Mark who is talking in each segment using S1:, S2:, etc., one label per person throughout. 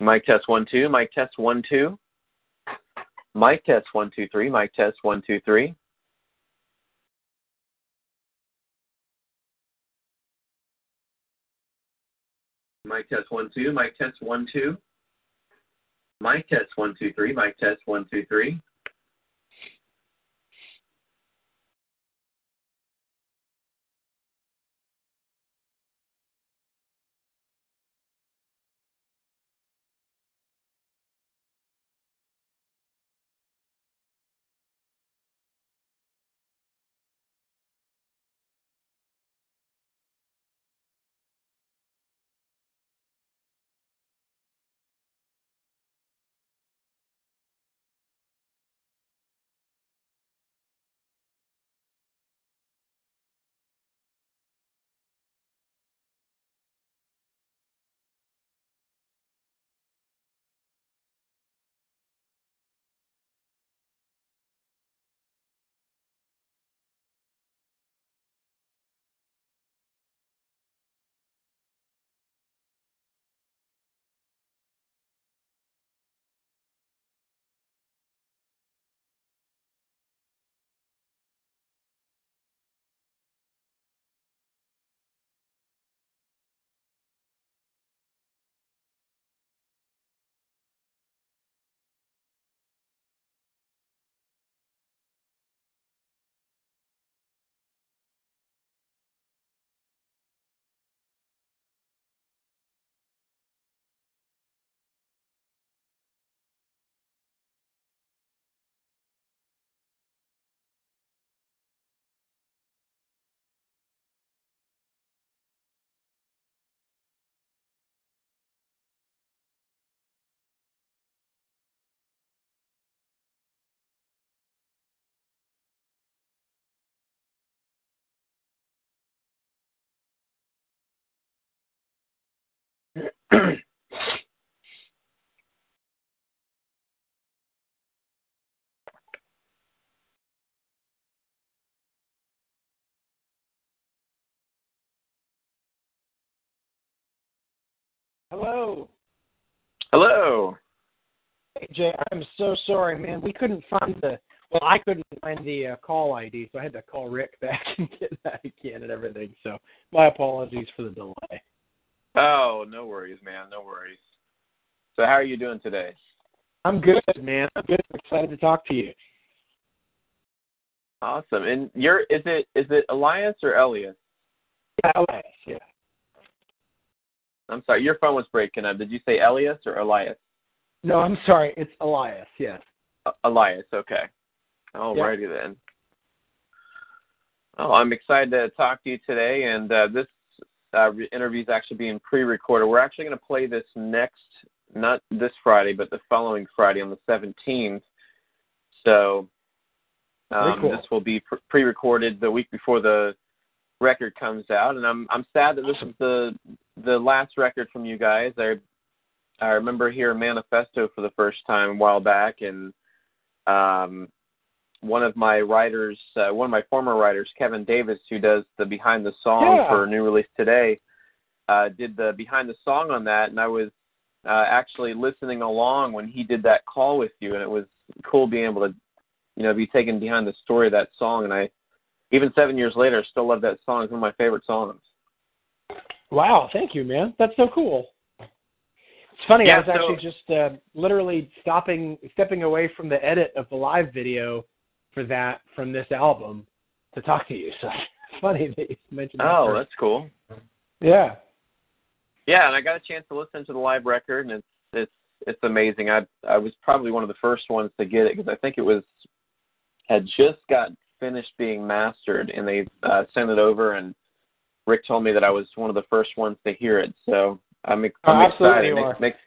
S1: Mic test one two. Mic test one two. Mic test one two three. Mic test one two three. Mic test one two. Mic test one two. Mic test one two three. Mic test one two three.
S2: Hello.
S1: Hello.
S2: Hey Jay, I'm so sorry, man. We couldn't find the well, I couldn't find the uh, call ID, so I had to call Rick back and get that again and everything. So my apologies for the delay.
S1: Oh, no worries, man. No worries. So how are you doing today?
S2: I'm good, man. I'm good. I'm excited to talk to you.
S1: Awesome. And you're is it is it Elias or Elias?
S2: Yeah, Elias, yeah.
S1: I'm sorry, your phone was breaking up. Did you say Elias or Elias?
S2: No, I'm sorry. It's Elias, yes.
S1: Uh, Elias, okay. Alrighty then. Oh, I'm excited to talk to you today, and uh, this uh, interview is actually being pre-recorded. We're actually going to play this next, not this Friday, but the following Friday on the 17th. So um,
S2: cool.
S1: this will be pre- pre-recorded the week before the record comes out, and I'm I'm sad that this is the the last record from you guys. I I remember hearing Manifesto for the first time a while back, and um, one of my writers, uh, one of my former writers, Kevin Davis, who does the behind the song
S2: Yeah.
S1: for New Release Today, uh, did the behind the song on that, and I was uh, actually listening along when he did that call with you, and it was cool being able to, you know, be taken behind the story of that song. And I, even seven years later, still love that song. It's one of my favorite songs.
S2: Wow, thank you, man. That's so cool. It's funny.
S1: Yeah,
S2: I was
S1: so-
S2: actually just uh, literally stopping, stepping away from the edit of the live video for that from this album to talk to you. So funny that you mentioned that.
S1: Oh,
S2: first.
S1: that's cool.
S2: yeah.
S1: Yeah, and I got a chance to listen to the live record, and it's it's it's amazing. I I was probably one of the first ones to get it because I think it was had just got finished being mastered, and they uh, sent it over, and Rick told me that I was one of the first ones to hear it. So I'm
S2: Oh,
S1: I'm
S2: absolutely
S1: excited.
S2: are.
S1: makes-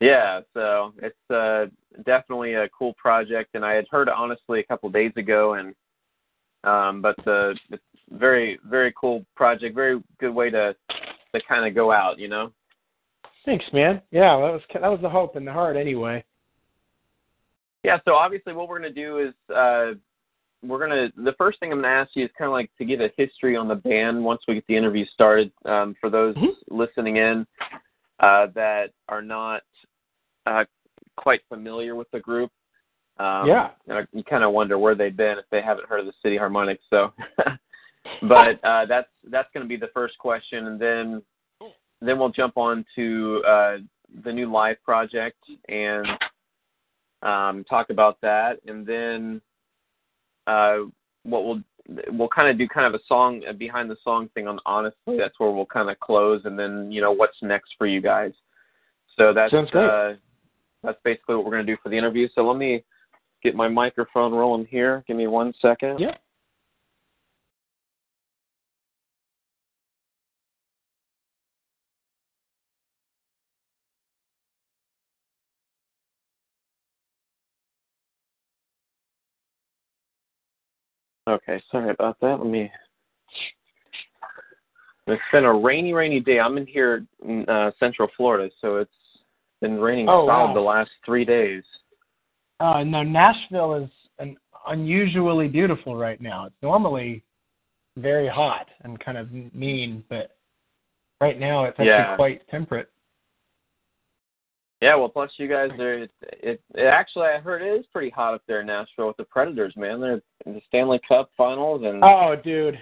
S1: yeah, so it's uh, definitely a cool project, and I had heard honestly a couple days ago, and um, but the it's very very cool project, very good way to to kind of go out, you know.
S2: Thanks, man. Yeah, that was that was the hope and the heart, anyway.
S1: Yeah, so obviously what we're going to do is uh, we're going to, the first thing I'm going to ask you is kind of like to give a history on the band once we get the interview started um, for those
S2: Mhm.
S1: listening in uh, that are not uh, quite familiar with the group. Um,
S2: Yeah.
S1: You, know, you kind of wonder where they've been if they haven't heard of the City Harmonics. So, but uh, that's that's going to be the first question, and then then we'll jump on to uh, the new live project and um, talk about that, and then uh, what we'll we'll kind of do kind of a song a behind the song thing on honestly. That's where we'll kind of close, and then you know what's next for you guys. So that's
S2: Sounds great.
S1: That's basically what we're going to do for the interview. So let me get my microphone rolling here. Give me one second.
S2: Yeah.
S1: Okay, sorry about that. Let me. It's been a rainy, rainy day. I'm in here in uh, Central Florida, so it's been raining
S2: Oh,
S1: solid
S2: wow.
S1: the last three days.
S2: Uh, no, Nashville is an unusually beautiful right now. It's normally very hot and kind of mean, but right now it's actually
S1: Yeah.
S2: quite temperate.
S1: Yeah, well, plus you guys are. It, it, it actually, I heard it is pretty hot up there in Nashville with the Predators, man. They're in the Stanley Cup Finals, and
S2: Oh, dude,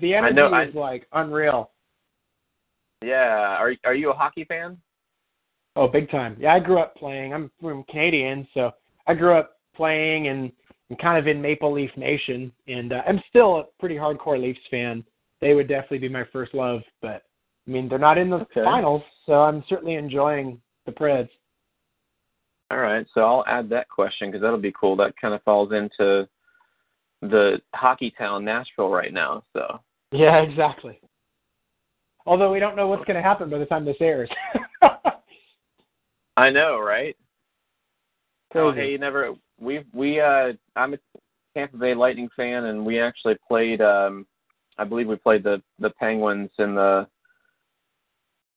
S2: the energy
S1: know, I-
S2: is like unreal.
S1: yeah. Are are you a hockey fan?
S2: Oh, big time. Yeah, I grew up playing. I'm from Canadian, so I grew up playing and, and kind of in Maple Leaf Nation, and uh, I'm still a pretty hardcore Leafs fan. They would definitely be my first love, but I mean they're not in the
S1: Okay.
S2: finals, so I'm certainly enjoying the Preds.
S1: All right, so I'll add that question because that'll be cool. That kind of falls into the hockey town Nashville right now. So
S2: Yeah, exactly. Although we don't know what's going to happen by the time this airs.
S1: I know, right? Oh, hey, you never. We we uh, I'm a Tampa Bay Lightning fan, and we actually played. Um, I believe we played the the Penguins in the.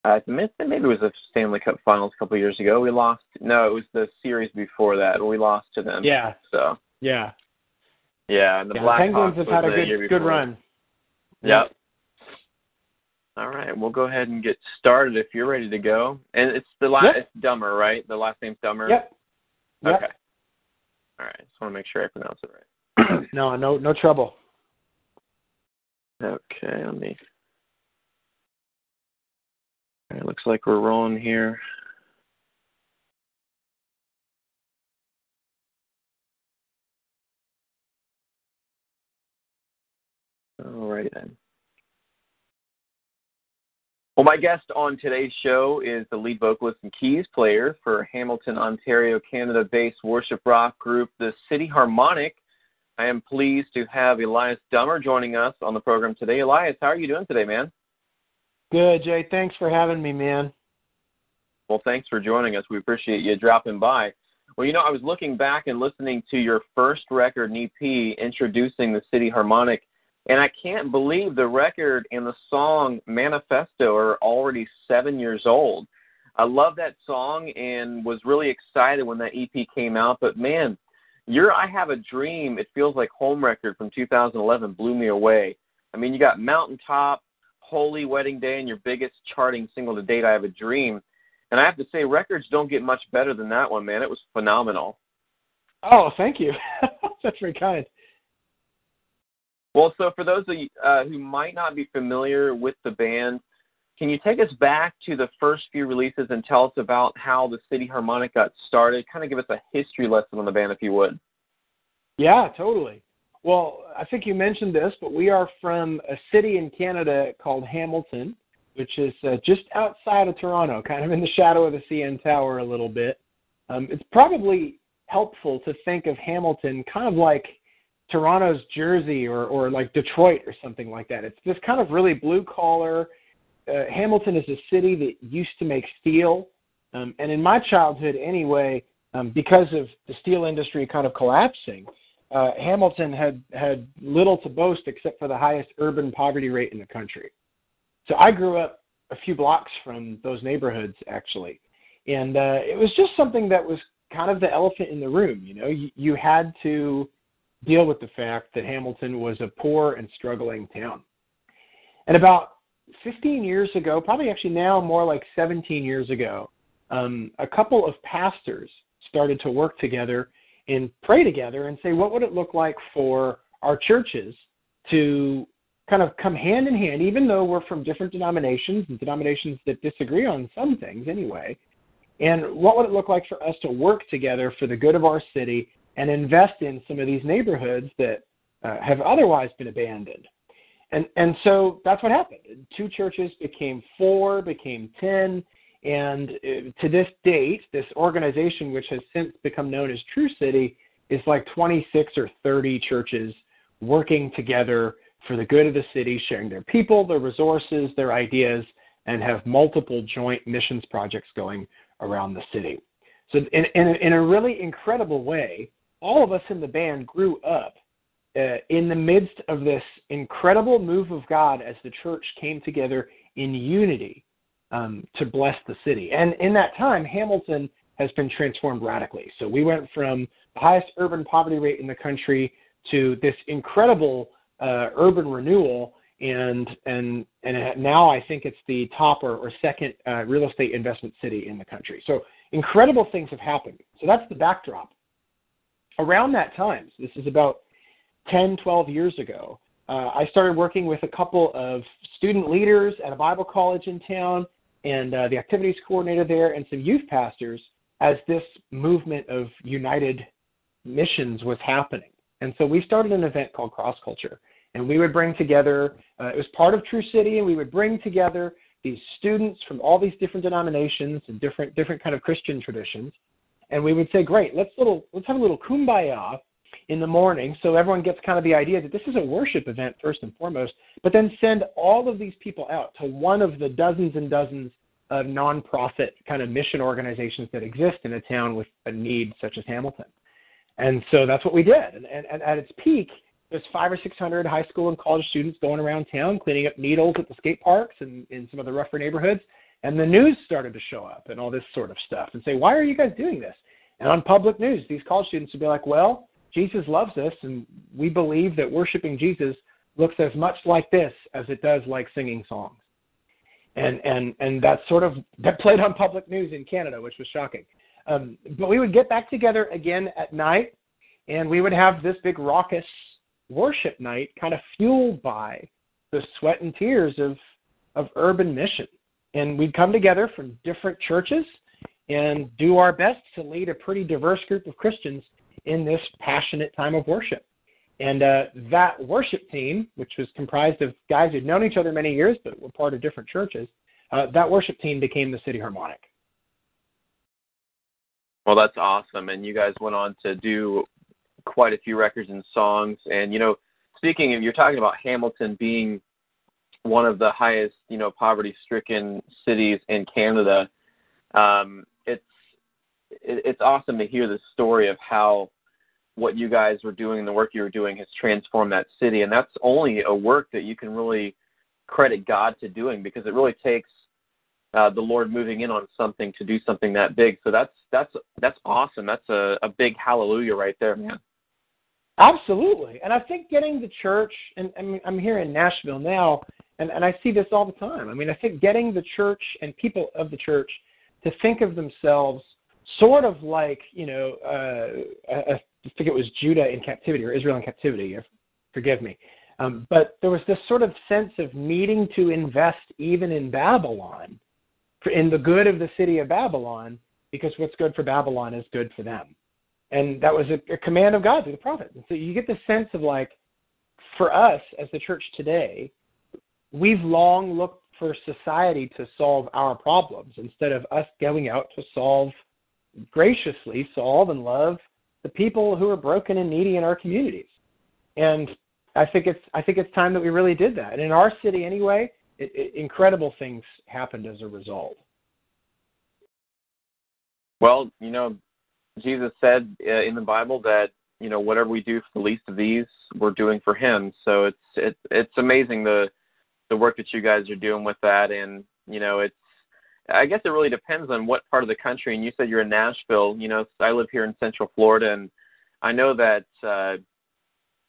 S1: I admit that maybe it was the Stanley Cup Finals a couple of years ago. We lost. No, it was the series before that. We lost to them.
S2: Yeah,
S1: So
S2: yeah.
S1: yeah, and the
S2: yeah
S1: Blackhawks
S2: Penguins have had a good good run.
S1: Yep. All right, we'll go ahead and get started if you're ready to go. And it's the last,
S2: Yep.
S1: it's Dummer, right? The last name's Dummer.
S2: Yep. Yep.
S1: Okay. All right. Just want to make sure I pronounce it right.
S2: No, no, no trouble.
S1: okay. Let me. All right, looks like we're rolling here. All right then. Well, my guest on today's show is the lead vocalist and keys player for Hamilton, Ontario, Canada based worship rock group, the City Harmonic. I am pleased to have Elias Dummer joining us on the program today. Elias, how are you doing today, man?
S2: Good, Jay. Thanks for having me, man.
S1: Well, thanks for joining us. We appreciate you dropping by. Well, you know, I was looking back and listening to your first record and EP introducing the City Harmonic, and I can't believe the record and the song Manifesto are already seven years old. I love that song and was really excited when that EP came out. But man, your I Have a Dream, it feels like home record from 2011 blew me away. I mean, you got Mountaintop, Holy Wedding Day, and your biggest charting single to date, I Have a Dream. And I have to say, records don't get much better than that one, man. It was phenomenal.
S2: Oh, thank you. That's very kind.
S1: Well, so for those of you uh, who might not be familiar with the band, can you take us back to the first few releases and tell us about how the City Harmonic got started? Kind of give us a history lesson on the band, if you would.
S2: Yeah, totally. Well, I think you mentioned this, but we are from a city in Canada called Hamilton, which is uh, just outside of Toronto, kind of in the shadow of the CN Tower a little bit. Um, it's probably helpful to think of Hamilton kind of like Toronto's Jersey or, or like Detroit or something like that. It's this kind of really blue collar. Uh, Hamilton is a city that used to make steel. Um, and in my childhood, anyway, um, because of the steel industry kind of collapsing, uh, Hamilton had had little to boast except for the highest urban poverty rate in the country. So I grew up a few blocks from those neighborhoods actually, and uh, it was just something that was kind of the elephant in the room. You know, you, you had to deal with the fact that Hamilton was a poor and struggling town. And about 15 years ago, probably actually now more like 17 years ago, um, a couple of pastors started to work together and pray together and say, what would it look like for our churches to kind of come hand in hand, even though we're from different denominations and denominations that disagree on some things anyway. And what would it look like for us to work together for the good of our city and invest in some of these neighborhoods that uh, have otherwise been abandoned? And and so that's what happened. Two churches became four, became ten, and uh, to this date, this organization, which has since become known as True City, is like 26 or 30 churches working together for the good of the city, sharing their people, their resources, their ideas, and have multiple joint missions projects going around the city. So, in, in, a, in a really incredible way, all of us in the band grew up uh, in the midst of this incredible move of God as the church came together in unity um, to bless the city. And in that time, Hamilton has been transformed radically. So we went from the highest urban poverty rate in the country to this incredible uh, urban renewal, and and and now I think it's the top or, or second uh, real estate investment city in the country. So incredible things have happened. So that's the backdrop. Around that time, so this is about 10, 12 years ago, uh, I started working with a couple of student leaders at a Bible college in town and uh, the activities coordinator there and some youth pastors as this movement of united missions was happening. And so we started an event called Cross Culture. And we would bring together, uh, it was part of True City, and we would bring together these students from all these different denominations and different different kind of Christian traditions. And we would say, great, let's little let's have a little kumbaya in the morning so everyone gets kind of the idea that this is a worship event first and foremost, but then send all of these people out to one of the dozens and dozens of nonprofit kind of mission organizations that exist in a town with a need such as Hamilton. And so that's what we did. And, and, and at its peak, there's five or six hundred high school and college students going around town cleaning up needles at the skate parks and in some of the rougher neighborhoods. And the news started to show up and all this sort of stuff and say, why are you guys doing this? And on public news, these college students would be like, well, Jesus loves us, and we believe that worshiping Jesus looks as much like this as it does like singing songs. and and and that sort of that played on public news in Canada, which was shocking. Um, but we would get back together again at night, and we would have this big raucous worship night, kind of fueled by the sweat and tears of of urban mission. And we'd come together from different churches and do our best to lead a pretty diverse group of Christians in this passionate time of worship. And uh, that worship team, which was comprised of guys who'd known each other many years but were part of different churches, uh, that worship team became the City Harmonic.
S1: Well, that's awesome. And you guys went on to do quite a few records and songs. And, you know, speaking of, you're talking about Hamilton being one of the highest, you know, poverty stricken cities in Canada. Um, it's, it, it's awesome to hear the story of how what you guys were doing and the work you were doing has transformed that city. And that's only a work that you can really credit God to doing because it really takes uh, the Lord moving in on something to do something that big. So that's that's that's awesome. That's a, a big hallelujah right there, man.
S2: Absolutely, and I think getting the church, and I mean, I'm here in Nashville now, and and I see this all the time. I mean, I think getting the church and people of the church to think of themselves sort of like you know, uh, I, I think it was Judah in captivity or Israel in captivity. Forgive me. Um, but there was this sort of sense of needing to invest even in Babylon in the good of the city of Babylon, because what's good for Babylon is good for them. And that was a, a command of God through the prophet. And so you get the sense of like, for us as the church today, we've long looked for society to solve our problems instead of us going out to solve graciously solve and love the people who are broken and needy in our communities. And I think it's I think it's time that we really did that. And in our city anyway, it, it, incredible things happened as a result.
S1: Well, you know, Jesus said uh, in the Bible that you know whatever we do for the least of these, we're doing for Him. So it's it's it's amazing the the work that you guys are doing with that, and you know it's I guess it really depends on what part of the country. And you said you're in Nashville. You know, I live here in Central Florida, and I know that uh,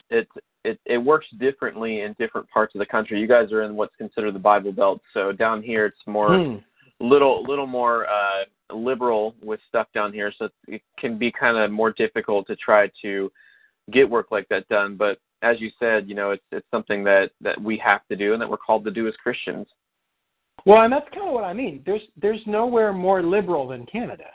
S1: it it it works differently in different parts of the country. You guys are in what's considered the Bible Belt, so down here it's more
S2: Hmm.
S1: little little more uh, liberal with stuff down here, so it can be kind of more difficult to try to get work like that done. But as you said, you know, it's it's something that that we have to do and that we're called to do as Christians.
S2: Well, and that's kind of what I mean. There's there's nowhere more liberal than Canada.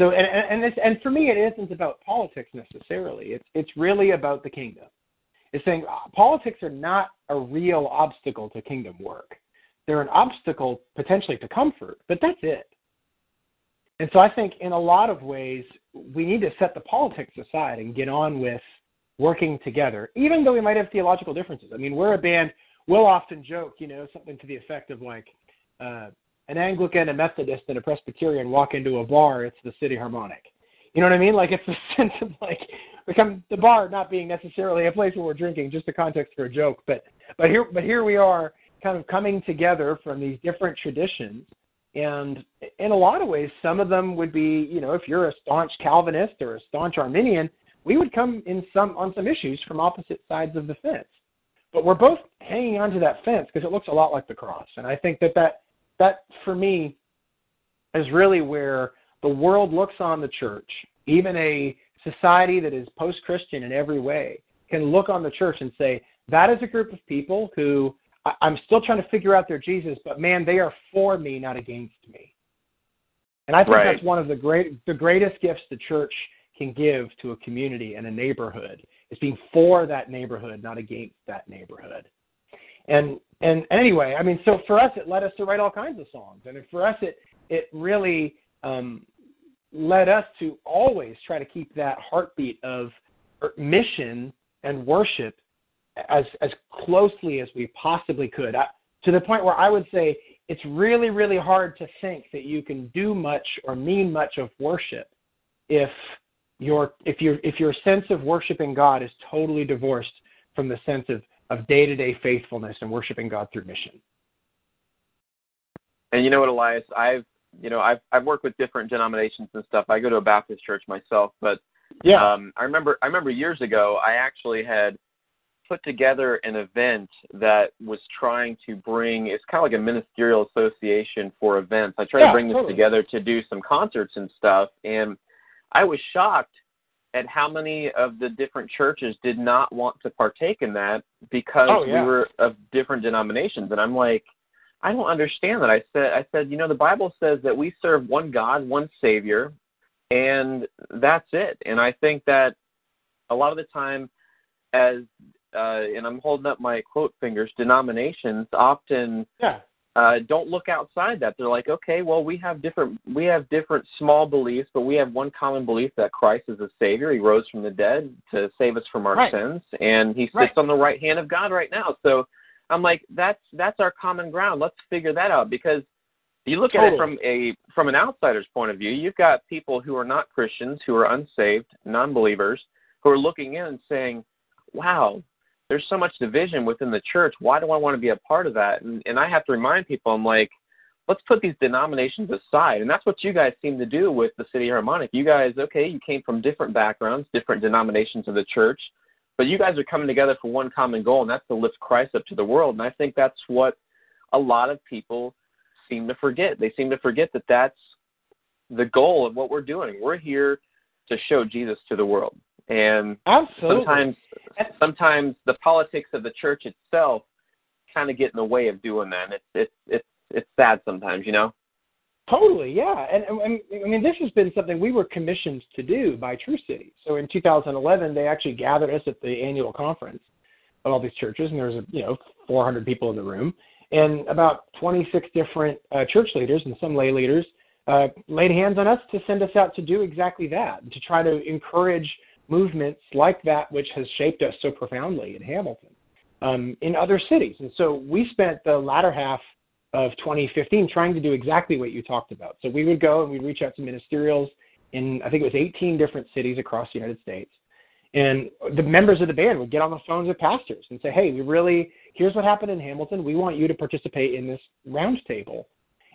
S2: So and and this, and for me, it isn't about politics necessarily. It's it's really about the kingdom. It's saying uh, politics are not a real obstacle to kingdom work. They're an obstacle potentially to comfort, but that's it. And so I think in a lot of ways we need to set the politics aside and get on with working together, even though we might have theological differences. I mean, we're a band. We'll often joke, you know, something to the effect of like, uh, an Anglican, a Methodist, and a Presbyterian walk into a bar, it's the City Harmonic. You know what I mean? Like it's the sense of like become the bar not being necessarily a place where we're drinking, just a context for a joke. But but here but here we are, kind of coming together from these different traditions, and in a lot of ways, some of them would be, you know, if you're a staunch Calvinist or a staunch Arminian, we would come in some on some issues from opposite sides of the fence. But we're both hanging onto that fence because it looks a lot like the cross, and I think that that that for me is really where the world looks on the church, even a society that is post Christian in every way, can look on the church and say, that is a group of people who I- I'm still trying to figure out their Jesus, but man, they are for me, not against me. And I think
S1: Right.
S2: that's one of the great the greatest gifts the church can give to a community and a neighborhood is being for that neighborhood, not against that neighborhood. And and anyway, I mean, so for us, it led us to write all kinds of songs, and for us, it it really um, led us to always try to keep that heartbeat of er, mission and worship as as closely as we possibly could, I, to the point where I would say it's really really hard to think that you can do much or mean much of worship if your if your if your sense of worshiping God is totally divorced from the sense of of day to day faithfulness and worshiping God through mission.
S1: And you know what, Elias, I've you know I've I've worked with different denominations and stuff. I go to a Baptist church myself, but
S2: Yeah.
S1: um, I remember I remember years ago I actually had put together an event that was trying to bring it's kind of like a ministerial association for events. I tried
S2: Yeah,
S1: to bring this
S2: totally.
S1: together to do some concerts and stuff and I was shocked at how many of the different churches did not want to partake in that because
S2: Oh, yeah.
S1: we were of different denominations and I'm like I don't understand that. I said I said, you know, the Bible says that we serve one God, one savior, and that's it. And I think that a lot of the time as uh, and I'm holding up my quote fingers, denominations often
S2: Yeah.
S1: uh, don't look outside that. They're like, okay, well, we have different we have different small beliefs, but we have one common belief that Christ is a Savior. He rose from the dead to save us from our
S2: Right.
S1: sins, and He sits
S2: Right.
S1: on the right hand of God right now. So I'm like, that's that's our common ground. Let's figure that out because you look at it from a from an outsider's point of view. You've got people who are not Christians, who are unsaved, non-believers, who are looking in and saying, "Wow, there's so much division within the church. Why do I want to be a part of that?" And, and I have to remind people, I'm like, let's put these denominations aside, and that's what you guys seem to do with the City Harmonic. You guys, okay, you came from different backgrounds, different denominations of the church, but you guys are coming together for one common goal, and that's to lift Christ up to the world. And I think that's what a lot of people seem to forget. They seem to forget that that's the goal of what we're doing. We're here to show Jesus to the world. And
S2: Absolutely.
S1: sometimes sometimes the politics of the church itself kind of get in the way of doing that. It's it's it's it's sad sometimes, you know.
S2: Totally, yeah. And, and I mean, this has been something we were commissioned to do by True City. So in 2011, they actually gathered us at the annual conference of all these churches, and there was, you know, 400 people in the room, and about 26 different uh, church leaders and some lay leaders uh, laid hands on us to send us out to do exactly that, to try to encourage movements like that, which has shaped us so profoundly in Hamilton, um, in other cities. And so we spent the latter half of 2015 trying to do exactly what you talked about. So we would go and we'd reach out to ministerials in, I think it was 18 different cities across the United States. And the members of the band would get on the phones with pastors and say, hey, we really, here's what happened in Hamilton. We want you to participate in this roundtable.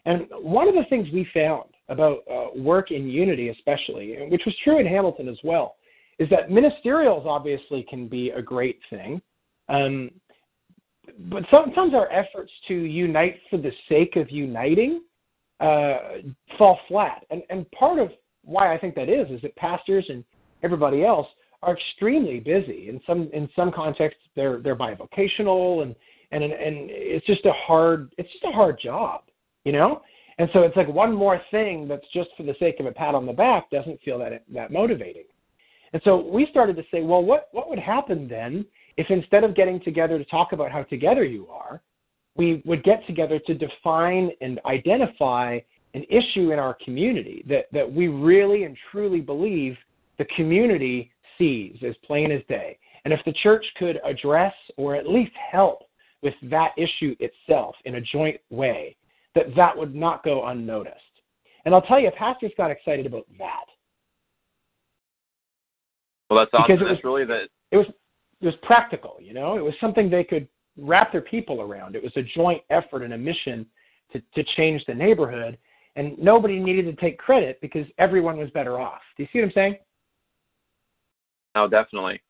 S2: And one of the things we found about uh, work in unity, especially, which was true in Hamilton as well, is that ministerials obviously can be a great thing. Um, but sometimes our efforts to unite for the sake of uniting uh, fall flat. And, and part of why I think that is is that pastors and everybody else are extremely busy. In some in some contexts, they're they're bivocational, and and and it's just a hard it's just a hard job, you know. And so it's like one more thing that's just for the sake of a pat on the back doesn't feel that that motivating. And so we started to say, well, what what would happen then if instead of getting together to talk about how together you are, we would get together to define and identify an issue in our community that, that we really and truly believe the community sees as plain as day. And if the church could address or at least help with that issue itself in a joint way, that that would not go unnoticed. And I'll tell you, pastors got excited about that.
S1: Well, that's awesome.
S2: Because it
S1: That's really the
S2: It was it was practical, you know. It was something they could wrap their people around. It was a joint effort and a mission to, to change the neighborhood, and nobody needed to take credit because everyone was better off. Do you see what I'm saying?
S1: Oh, definitely.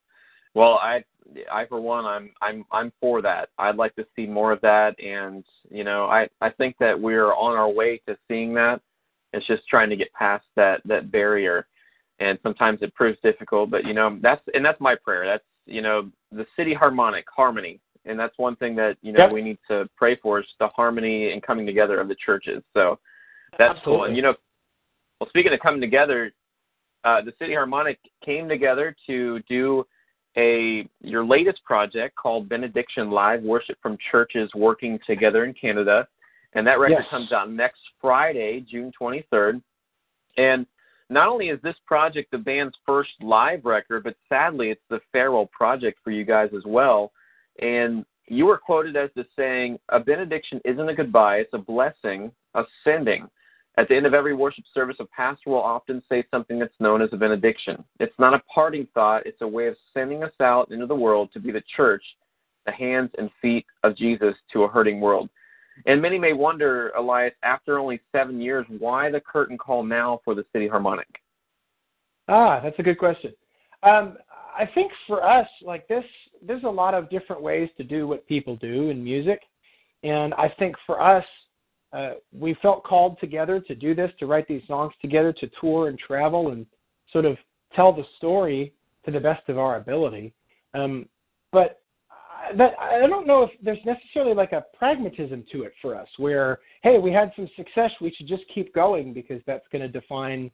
S1: Well, I, I for one, I'm, I'm, I'm for that. I'd like to see more of that, and you know, I, I think that we're on our way to seeing that. It's just trying to get past that, that barrier, and sometimes it proves difficult. But you know, that's, and that's my prayer. That's, you know, the city harmonic, harmony, and that's one thing that you know
S2: Yep.
S1: we need to pray for is the harmony and coming together of the churches. So that's cool. And you know, well, speaking of coming together, uh, the City Harmonic came together to do a your latest project called Benediction Live Worship from Churches Working Together in Canada, and that record
S2: Yes.
S1: comes out next Friday, June 23rd. And not only is this project the band's first live record, but sadly it's the farewell project for you guys as well. And you were quoted as the saying, "A benediction isn't a goodbye; it's a blessing, a sending." At the end of every worship service, a pastor will often say something that's known as a benediction. It's not a parting thought, it's a way of sending us out into the world to be the church, the hands and feet of Jesus to a hurting world. And many may wonder, Elias, after only seven years, why the curtain call now for the City Harmonic?
S2: Ah, that's a good question. Um, I think for us, like this, there's a lot of different ways to do what people do in music, and I think for us, uh, we felt called together to do this, to write these songs together, to tour and travel, and sort of tell the story to the best of our ability. Um, but that I don't know if there's necessarily like a pragmatism to it for us, where hey, we had some success, we should just keep going because that's going to define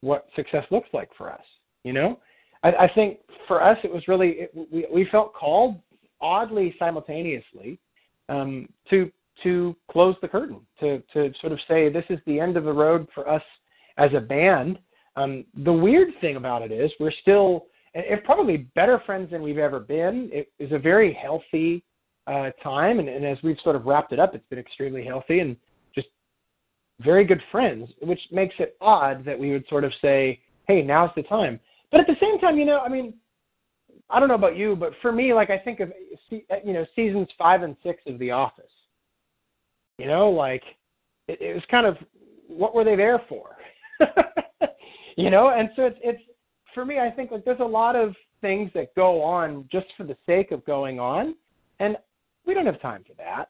S2: what success looks like for us. You know, I, I think for us it was really it, we we felt called oddly simultaneously um, to to close the curtain to to sort of say this is the end of the road for us as a band. Um, the weird thing about it is we're still and probably better friends than we've ever been. It is a very healthy uh, time, and, and as we've sort of wrapped it up, it's been extremely healthy and just very good friends, which makes it odd that we would sort of say, "Hey, now's the time." But at the same time, you know, I mean, I don't know about you, but for me, like I think of you know seasons five and six of The Office. You know, like it, it was kind of what were they there for? you know, and so it's it's for me, I think like there's a lot of things that go on just for the sake of going on, and we don't have time for that.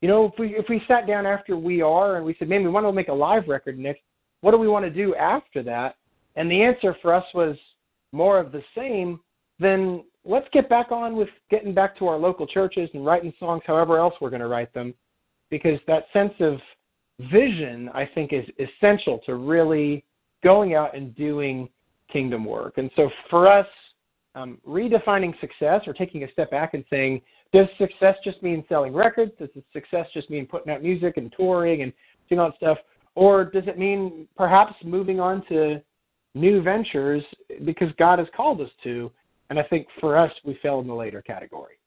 S2: You know, if we if we sat down after we are and we said, man, we want to make a live record next, what do we want to do after that? And the answer for us was more of the same. Then let's get back on with getting back to our local churches and writing songs, however else we're going to write them, because that sense of vision, I think, is essential to really going out and doing kingdom work. And so for us, um, redefining success or taking a step back and saying, does success just mean selling records? Does success just mean putting out music and touring and doing all that stuff? Or does it mean perhaps moving on to new ventures because God has called us to? And I think for us, we fell in the later category.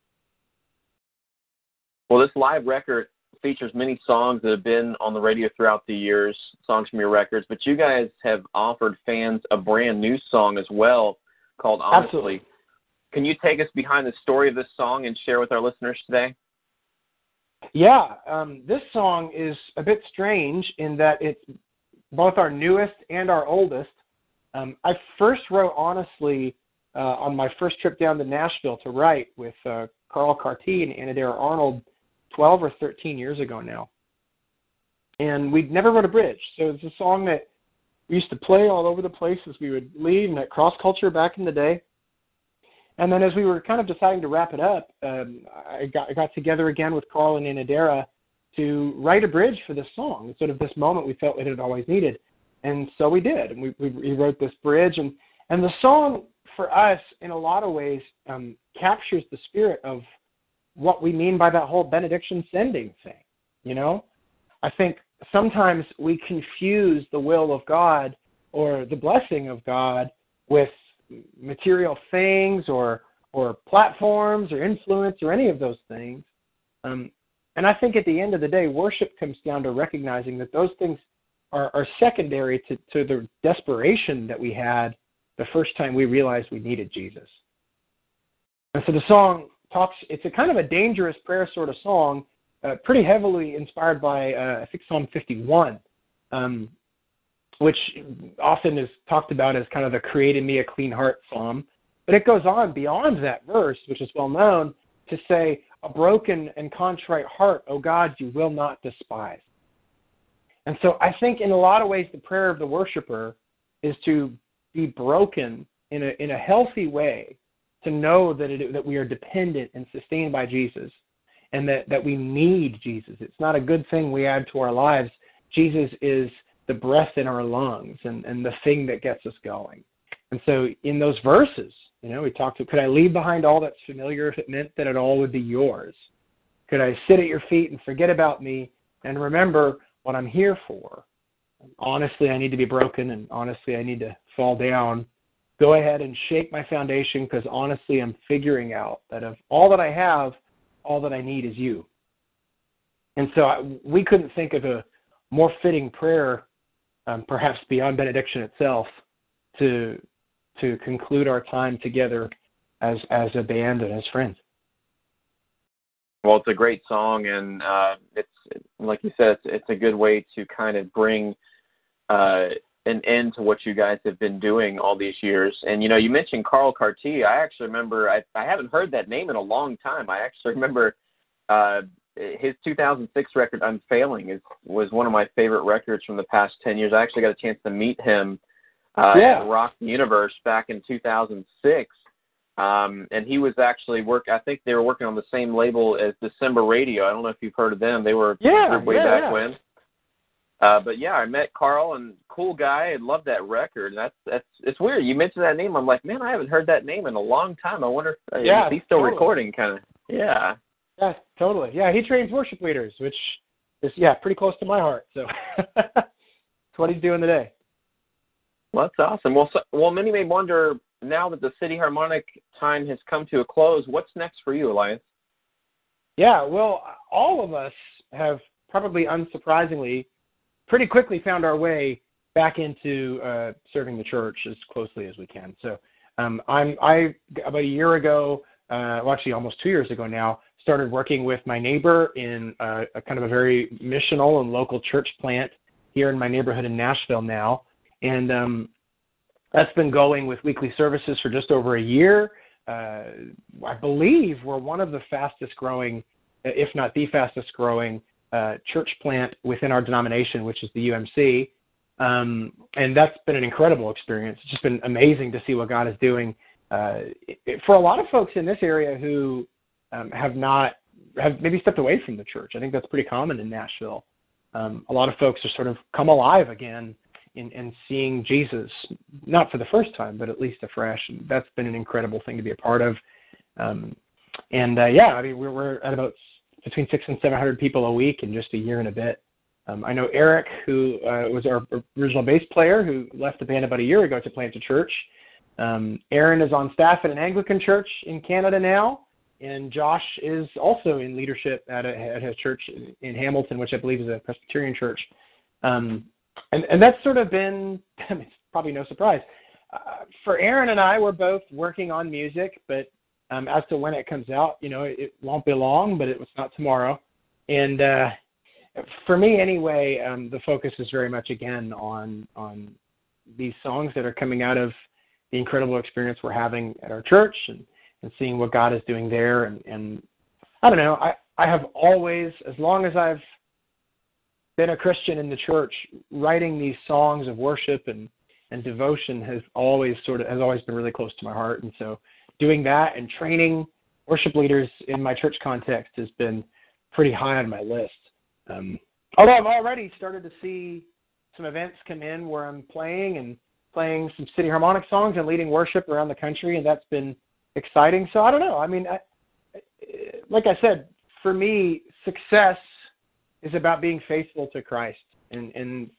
S1: Well, this live record features many songs that have been on the radio throughout the years, songs from your records, but you guys have offered fans a brand new song as well called Honestly.
S2: Absolutely.
S1: Can you take us behind the story of this song and share with our listeners today?
S2: Yeah, um, this song is a bit strange in that it's both our newest and our oldest. Um, I first wrote Honestly uh, on my first trip down to Nashville to write with uh, Carl Cartee and Anadara Arnold 12 or 13 years ago now. And we'd never wrote a bridge. So it's a song that we used to play all over the place as we would leave and at cross culture back in the day. And then as we were kind of deciding to wrap it up, um, I, got, I got together again with Carl and Inadera to write a bridge for this song. It's sort of this moment we felt it had always needed. And so we did. And we, we, wrote this bridge. And, and the song, for us, in a lot of ways, um, captures the spirit of what we mean by that whole benediction sending thing. You know, I think sometimes we confuse the will of God or the blessing of God with material things or or platforms or influence or any of those things. Um, and I think at the end of the day, worship comes down to recognizing that those things are, are secondary to, to the desperation that we had the first time we realized we needed Jesus. And so the song talks. It's a kind of a dangerous prayer sort of song, uh, pretty heavily inspired by uh, I think Psalm 51, um, which often is talked about as kind of the "Create in Me a Clean Heart" psalm. But it goes on beyond that verse, which is well known, to say, "A broken and contrite heart, O God, you will not despise." And so I think in a lot of ways the prayer of the worshiper is to be broken in a in a healthy way to know that it, that we are dependent and sustained by Jesus, and that that we need Jesus. It's not a good thing we add to our lives. Jesus is the breath in our lungs and and the thing that gets us going. And so in those verses, you know, we talked to could I leave behind all that's familiar if it meant that it all would be yours? Could I sit at your feet and forget about me and remember what I'm here for? Honestly, I need to be broken and honestly I need to fall down go ahead and shake my foundation because honestly, I'm figuring out that of all that I have, all that I need is you. And so I, we couldn't think of a more fitting prayer, um, perhaps beyond benediction itself, to to conclude our time together as as a band and as friends.
S1: Well, it's a great song, and uh, it's like you said, it's, it's a good way to kind of bring uh, an end to what you guys have been doing all these years. And you know, you mentioned Carl Cartee. I actually remember. I I haven't heard that name in a long time. I actually remember uh, his 2006 record "Unfailing" is was one of my favorite records from the past 10 years. I actually got a chance to meet him uh,
S2: Yeah.
S1: at Rock Universe back in 2006. Um, and he was actually work. I think they were working on the same label as December Radio. I don't know if you've heard of them. They were
S2: Yeah,
S1: way
S2: yeah,
S1: back
S2: yeah.
S1: when. Uh, but yeah, I met Carl and cool guy I love that record. That's that's it's weird. You mentioned that name. I'm like, man, I haven't heard that name in a long time. I wonder if uh,
S2: Yeah,
S1: is he still
S2: totally.
S1: recording? Kind of. Yeah.
S2: Yeah, totally. Yeah, he trains worship leaders, which is yeah pretty close to my heart. So that's what he's doing today.
S1: Well, that's awesome. Well, so, well, many may wonder now that the City Harmonic time has come to a close. What's next for you, Elias?
S2: Yeah, well, all of us have probably unsurprisingly pretty quickly found our way back into uh, serving the church as closely as we can. So um, I'm I about a year ago, uh, well actually almost two years ago now, started working with my neighbor in uh, a kind of a very missional and local church plant here in my neighborhood in Nashville now, and um, that's been going with weekly services for just over a year. Uh, I believe we're one of the fastest growing, if not the fastest growing, uh, church plant within our denomination, which is the UMC. Um, and that's been an incredible experience. It's just been amazing to see what God is doing. Uh, for a lot of folks in this area who um, have not have maybe stepped away from the church, I think that's pretty common in Nashville. Um, a lot of folks are sort of come alive again in, in seeing Jesus, not for the first time, but at least afresh. And that's been an incredible thing to be a part of. Um, and uh, yeah, I mean, we're, we're at about between six and seven hundred people a week in just a year and a bit. Um, I know Eric, who uh, was our original bass player, who left the band about a year ago to plant a church. Um, Aaron is on staff at an Anglican church in Canada now, and Josh is also in leadership at a, at a church in Hamilton, which I believe is a Presbyterian church. Um, and, and that's sort of been, it's probably no surprise. Uh, for Aaron and I, we're both working on music, but um, as to when it comes out, you know, it, it won't be long, but it was not tomorrow. And uh, for me, anyway, um, the focus is very much again on on these songs that are coming out of the incredible experience we're having at our church and, and seeing what God is doing there. And, and I don't know, I, I have always, as long as I've been a Christian in the church, writing these songs of worship and, and devotion has always sort of has always been really close to my heart. And so doing that and training worship leaders in my church context has been pretty high on my list. Um, although I've already started to see some events come in where I'm playing and playing some city harmonic songs and leading worship around the country, and that's been exciting. So I don't know. I mean, I, like I said, for me, success is about being faithful to Christ, and and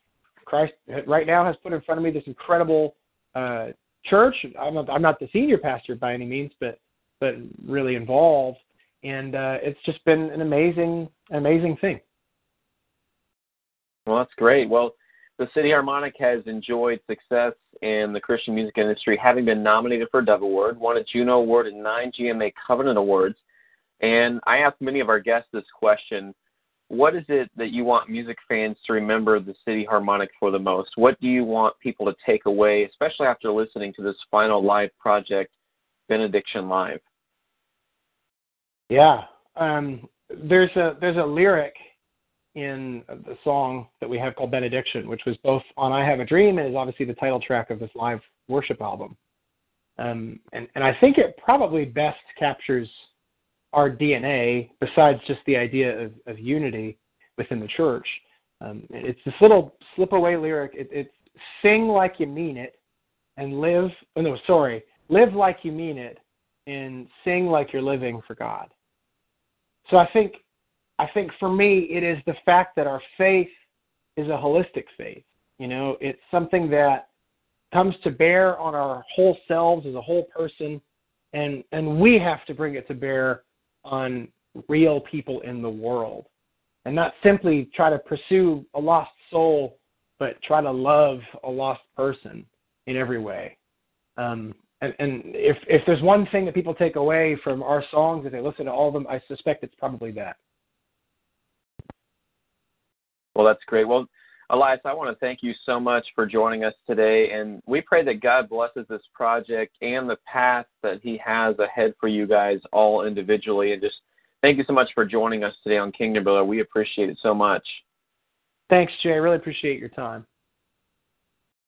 S2: Christ right now has put in front of me this incredible uh, church. I'm not, I'm not the senior pastor by any means, but but really involved, and uh, it's just been an amazing amazing thing.
S1: Well, that's great. Well, the City Harmonic has enjoyed success in the Christian music industry, having been nominated for a Dove Award, won a Juno Award, and nine GMA Covenant Awards. And I asked many of our guests this question What is it that you want music fans to remember the City Harmonic for the most? What do you want people to take away, especially after listening to this final live project, Benediction Live?
S2: Yeah, um, there's a there's a lyric in the song that we have called Benediction, which was both on I Have a Dream and is obviously the title track of this live worship album. Um, and, and I think it probably best captures our DNA besides just the idea of, of unity within the church. Um, it's this little slip away lyric. It, it's sing like you mean it and live, oh no, sorry, live like you mean it and sing like you're living for God. So I think I think for me, it is the fact that our faith is a holistic faith. You know, it's something that comes to bear on our whole selves as a whole person, and and we have to bring it to bear on real people in the world, and not simply try to pursue a lost soul, but try to love a lost person in every way. Um, and, and if if there's one thing that people take away from our songs, if they listen to all of them, I suspect it's probably that.
S1: Well, that's great. Well, Elias, I want to thank you so much for joining us today, and we pray that God blesses this project and the path that He has ahead for you guys all individually. And just thank you so much for joining us today on Kingdom Builder. We appreciate it so much.
S2: Thanks, Jay. Really appreciate your time.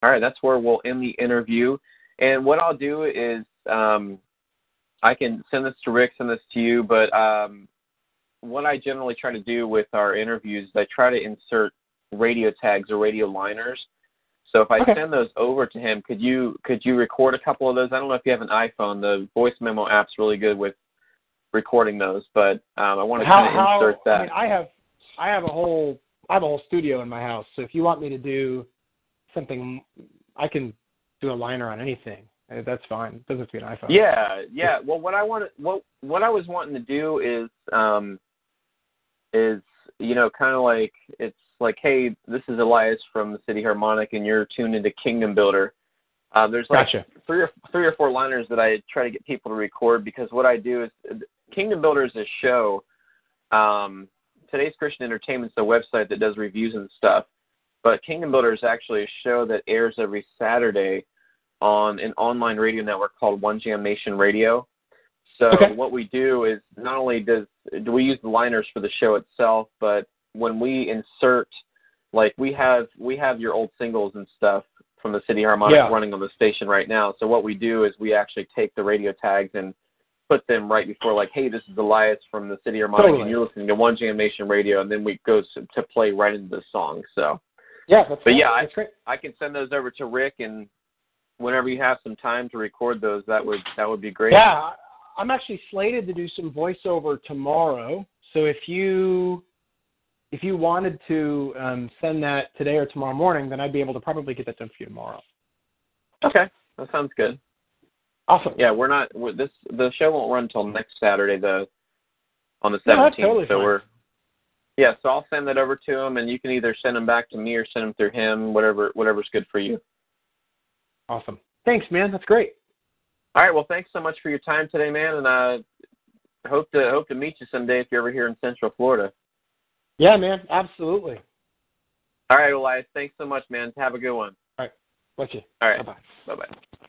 S1: All right, that's where we'll end the interview. And what I'll do is um, I can send this to Rick, send this to you, but um, what I generally try to do with our interviews is I try to insert radio tags or radio liners. So if I
S2: Okay.
S1: send those over to him, could you could you record a couple of those? I don't know if you have an iPhone. The voice memo app's really good with recording those, but um, I want to
S2: how,
S1: kind of
S2: how,
S1: insert that.
S2: I mean, I have, I have a whole, I have a whole studio in my house. So if you want me to do something, I can do a liner on anything. Uh, That's fine. It doesn't have to be an iPhone.
S1: Yeah, yeah. Well, what I wanted, what what I was wanting to do is, um, is you know, kind of like it's like, hey, this is Elias from the City Harmonic, and you're tuned into Kingdom Builder. Uh, there's like
S2: Gotcha.
S1: three or three or four liners that I try to get people to record because what I do is Kingdom Builder is a show. Um, today's Christian Entertainment is a website that does reviews and stuff, but Kingdom Builder is actually a show that airs every Saturday on an online radio network called One Jam Nation Radio. So
S2: Okay.
S1: what we do is not only does do we use the liners for the show itself, but when we insert like we have we have your old singles and stuff from the City Harmonic
S2: Yeah.
S1: running on the station right now. So what we do is we actually take the radio tags and put them right before like, hey, this is Elias from the City Harmonic
S2: Totally.
S1: and you're listening to One Jam Nation Radio and then we go to, to play right into the song. So
S2: Yeah, that's
S1: But yeah, I-. I can send those over to Rick and whenever you have some time to record those that would that would be great.
S2: Yeah, I'm actually slated to do some voiceover tomorrow. So if you if you wanted to um, send that today or tomorrow morning, then I'd be able to probably get that done for you tomorrow.
S1: Okay. That sounds good.
S2: Awesome.
S1: Yeah, we're not we're, this the show won't run until next Saturday the on the
S2: No, that's
S1: 17th.
S2: totally
S1: so
S2: fine.
S1: we're Yeah, so I'll send that over to him and you can either send them back to me or send them through him, whatever whatever's good for you.
S2: Awesome. Thanks, man. That's great.
S1: All right, well thanks so much for your time today, man, and I hope to hope to meet you someday if you're ever here in Central Florida.
S2: Yeah, man. Absolutely.
S1: All right, Elias, thanks so much, man. Have a good one.
S2: Bless you.
S1: All right.
S2: Bye bye.
S1: Bye bye.